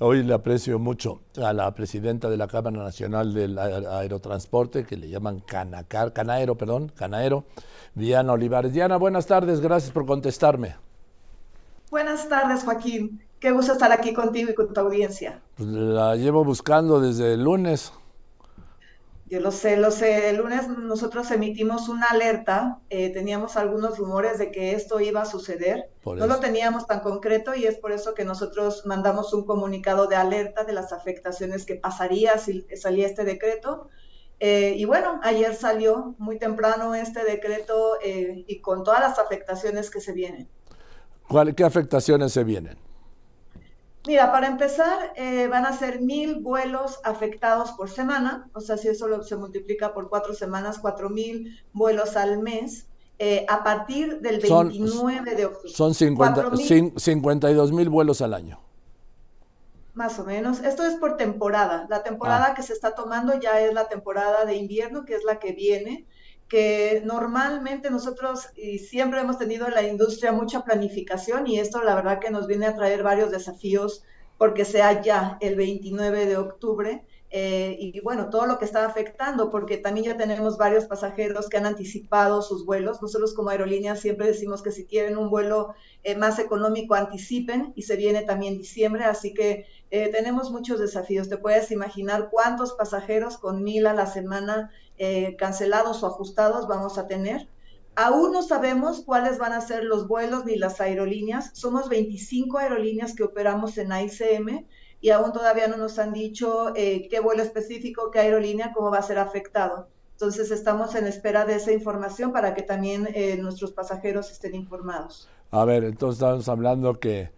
Hoy le aprecio mucho a la presidenta de la Cámara Nacional del Aerotransporte, que le llaman Canacar, Canaero, perdón, Canaero, Diana Olivares. Diana, buenas tardes, gracias por contestarme. Buenas tardes, Joaquín. Qué gusto estar aquí contigo y con tu audiencia. Pues la llevo buscando desde el lunes. Yo lo sé, lo sé. El lunes nosotros emitimos una alerta. Eh, teníamos algunos rumores de que esto iba a suceder. no lo teníamos tan concreto y es por eso que nosotros mandamos un comunicado de alerta de las afectaciones que pasaría si salía este decreto. Eh, y bueno, ayer salió muy temprano este decreto eh, y con todas las afectaciones que se vienen. ¿Cuál, ¿Qué afectaciones se vienen? Mira, para empezar, eh, van a ser mil vuelos afectados por semana, o sea, si eso se multiplica por cuatro semanas, cuatro mil vuelos al mes, eh, a partir del 29 de octubre. Son 52 mil vuelos al año. Más o menos. Esto es por temporada. La temporada ah. que se está tomando ya es la temporada de invierno, que es la que viene que normalmente nosotros y siempre hemos tenido en la industria mucha planificación y esto la verdad que nos viene a traer varios desafíos porque sea ya el 29 de octubre eh, y bueno, todo lo que está afectando, porque también ya tenemos varios pasajeros que han anticipado sus vuelos. Nosotros como aerolíneas siempre decimos que si quieren un vuelo eh, más económico, anticipen y se viene también diciembre, así que eh, tenemos muchos desafíos. Te puedes imaginar cuántos pasajeros con mil a la semana cancelados o ajustados vamos a tener. Aún no sabemos cuáles van a ser los vuelos ni las aerolíneas. Somos 25 aerolíneas que operamos en AICM y aún todavía no nos han dicho eh, qué vuelo específico, qué aerolínea, cómo va a ser afectado. Entonces estamos en espera de esa información para que también eh, nuestros pasajeros estén informados. A ver, entonces estamos hablando que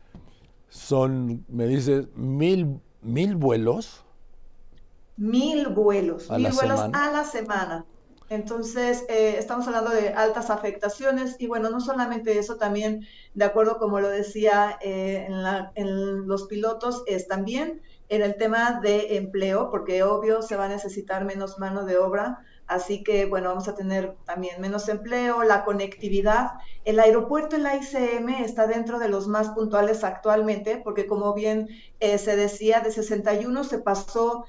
son, me dices, mil, mil vuelos. Mil vuelos, mil vuelos a la semana. Entonces, eh, estamos hablando de altas afectaciones y bueno, no solamente eso, también, de acuerdo como lo decía eh, en, los pilotos, es también en el tema de empleo, porque obvio se va a necesitar menos mano de obra, así que bueno, vamos a tener también menos empleo, la conectividad. El aeropuerto en la ICM está dentro de los más puntuales actualmente, porque como bien eh, se decía, de 61 se pasó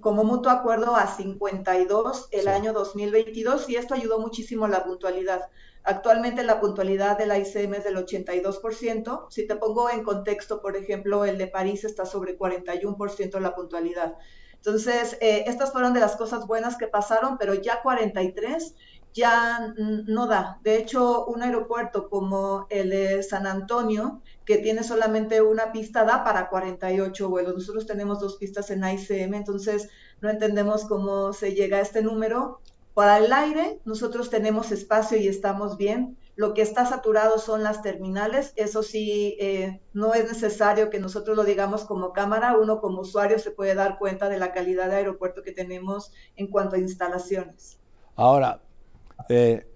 como mutuo acuerdo a 52 el año 2022 y esto ayudó muchísimo la puntualidad. Actualmente la puntualidad de la ICM es del 82%. Si te pongo en contexto, por ejemplo, el de París está sobre 41% la puntualidad. Entonces, eh, estas fueron de las cosas buenas que pasaron, pero ya 43 ya no da. De hecho, un aeropuerto como el de San Antonio, que tiene solamente una pista, da para 48 vuelos. Nosotros tenemos dos pistas en ICM, entonces no entendemos cómo se llega a este número. Para el aire, nosotros tenemos espacio y estamos bien. Lo que está saturado son las terminales. Eso sí, eh, no es necesario que nosotros lo digamos como cámara. Uno como usuario se puede dar cuenta de la calidad de aeropuerto que tenemos en cuanto a instalaciones. Ahora, eh,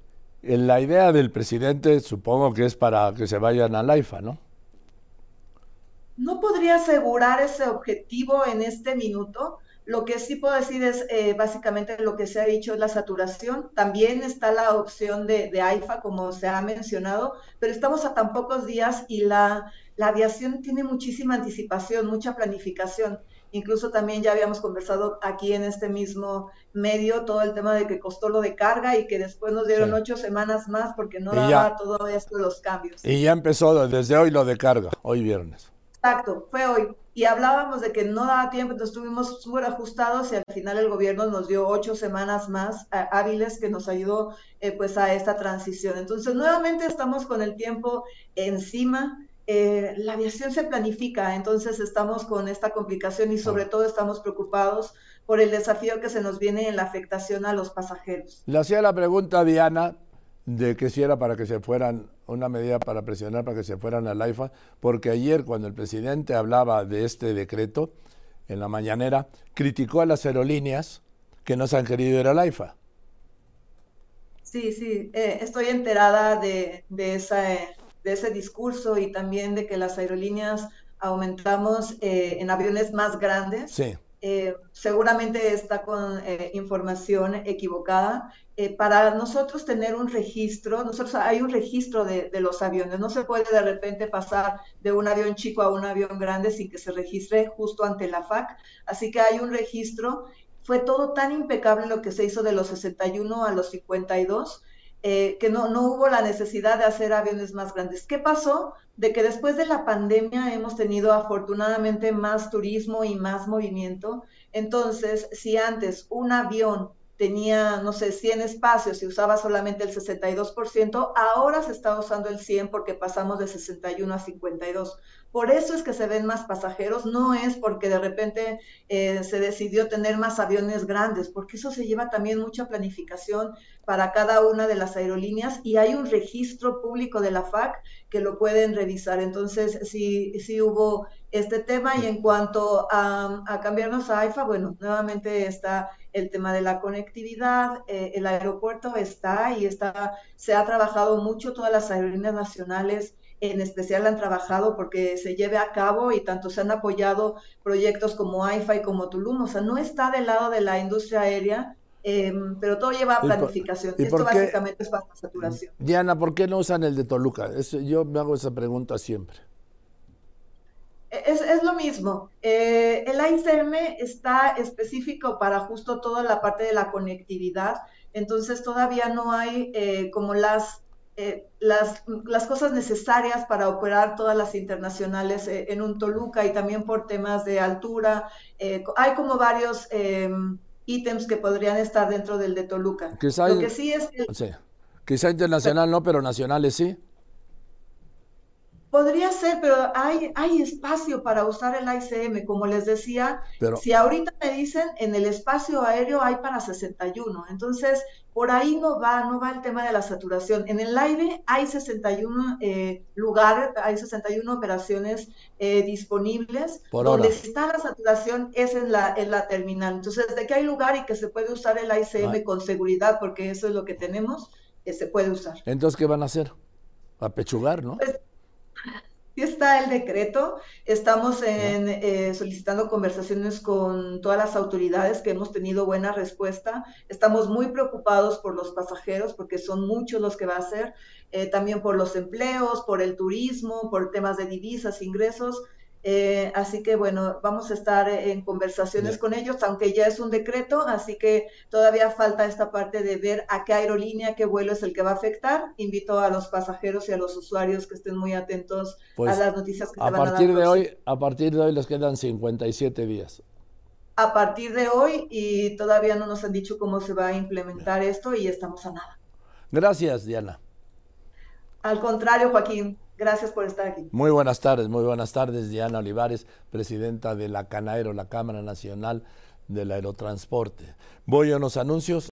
la idea del presidente supongo que es para que se vayan al AIFA, ¿no? No podría asegurar ese objetivo en este minuto. Lo que sí puedo decir es eh, básicamente lo que se ha dicho es la saturación. También está la opción de, de, AIFA, como se ha mencionado, pero estamos a tan pocos días y la, la aviación tiene muchísima anticipación, mucha planificación. Incluso también ya habíamos conversado aquí en este mismo medio todo el tema de que costó lo de carga y que después nos dieron ocho semanas más porque no daba todo esto los cambios. Y ya empezó desde hoy lo de carga, hoy viernes. Exacto, fue hoy. Y hablábamos de que no daba tiempo, entonces estuvimos súper ajustados y al final el gobierno nos dio ocho semanas más hábiles que nos ayudó eh, pues a esta transición. Entonces nuevamente estamos con el tiempo encima eh, la aviación se planifica, entonces estamos con esta complicación y sobre todo estamos preocupados por el desafío que se nos viene en la afectación a los pasajeros. Le hacía la pregunta a Diana de que si era para que se fueran, una medida para presionar para que se fueran al AIFA, porque ayer cuando el presidente hablaba de este decreto, en la mañanera, criticó a las aerolíneas que no se han querido ir al AIFA. Sí, sí, eh, estoy enterada de, de esa... Eh, de ese discurso y también de que las aerolíneas aumentamos eh, en aviones más grandes. Eh, seguramente está con eh, información equivocada. Eh, para nosotros tener un registro, nosotros hay un registro de, de, los aviones, no se puede de repente pasar de un avión chico a un avión grande sin que se registre justo ante la FAC, así que hay un registro. Fue todo tan impecable lo que se hizo de los 61 a los 52 eh, que no, no hubo la necesidad de hacer aviones más grandes. ¿Qué pasó? De que después de la pandemia hemos tenido afortunadamente más turismo y más movimiento. Entonces, si antes un avión tenía, no sé, 100 espacios y usaba solamente el 62%, ahora se está usando el 100 porque pasamos de 61 a 52. Por eso es que se ven más pasajeros, no es porque de repente eh, se decidió tener más aviones grandes, porque eso se lleva también mucha planificación para cada una de las aerolíneas y hay un registro público de la FAC que lo pueden revisar. Entonces, sí, sí hubo este tema y en cuanto a, a cambiarnos a AIFA, bueno, nuevamente está el tema de la conectividad, eh, el aeropuerto está y está, se ha trabajado mucho, todas las aerolíneas nacionales en especial han trabajado porque se lleve a cabo y tanto se han apoyado proyectos como AIFA y como Tulum. O sea, no está del lado de la industria aérea, em, pero todo lleva a planificación. ¿Y Esto básicamente es para la saturación. Diana, ¿por qué no usan el de Toluca? yo me hago esa pregunta siempre. E, es, lo mismo. Eh, el AICM está específico para justo toda la parte de la conectividad, entonces todavía no hay eh, como las eh, las, las, cosas necesarias para operar todas las internacionales eh, en un Toluca y también por temas de altura. Eh, hay como varios em, ítems que podrían estar dentro del de Toluca. Quizá, Lo que sí es quizá internacional no, pero nacionales sí. Podría ser, pero hay, hay espacio para usar el ICM, como les decía. si ahorita me dicen, en el espacio aéreo hay para 61, entonces por ahí no va, no va el tema de la saturación. En el aire hay 61 eh, lugares, hay 61 operaciones eh, disponibles. Por donde está la saturación es en la, en la terminal. Entonces, de que hay lugar y que se puede usar el ICM con seguridad, porque eso es lo que tenemos, eh, se puede usar. Entonces, ¿qué van a hacer? A pechugar, ¿no? Pues, Sí está el decreto. Estamos en, eh, solicitando conversaciones con todas las autoridades que hemos tenido buena respuesta. Estamos muy preocupados por los pasajeros porque son muchos los que va a ser, eh, también por los empleos, por el turismo, por temas de divisas, ingresos. Eh, así que bueno, vamos a estar en conversaciones con ellos, aunque ya es un decreto, así que todavía falta esta parte de ver a qué aerolínea, qué vuelo es el que va a afectar. Invito a los pasajeros y a los usuarios que estén muy atentos a pues, las noticias que a se van partir a dar de hoy, a partir de hoy les quedan 57 días. A partir de hoy y todavía no nos han dicho cómo se va a implementar esto y estamos a nada. Gracias, Diana. Al contrario, Joaquín. Gracias por estar aquí. Muy buenas tardes, muy buenas tardes. Diana Olivares, presidenta de la CANAERO, la Cámara Nacional del Aerotransporte. Voy a unos anuncios.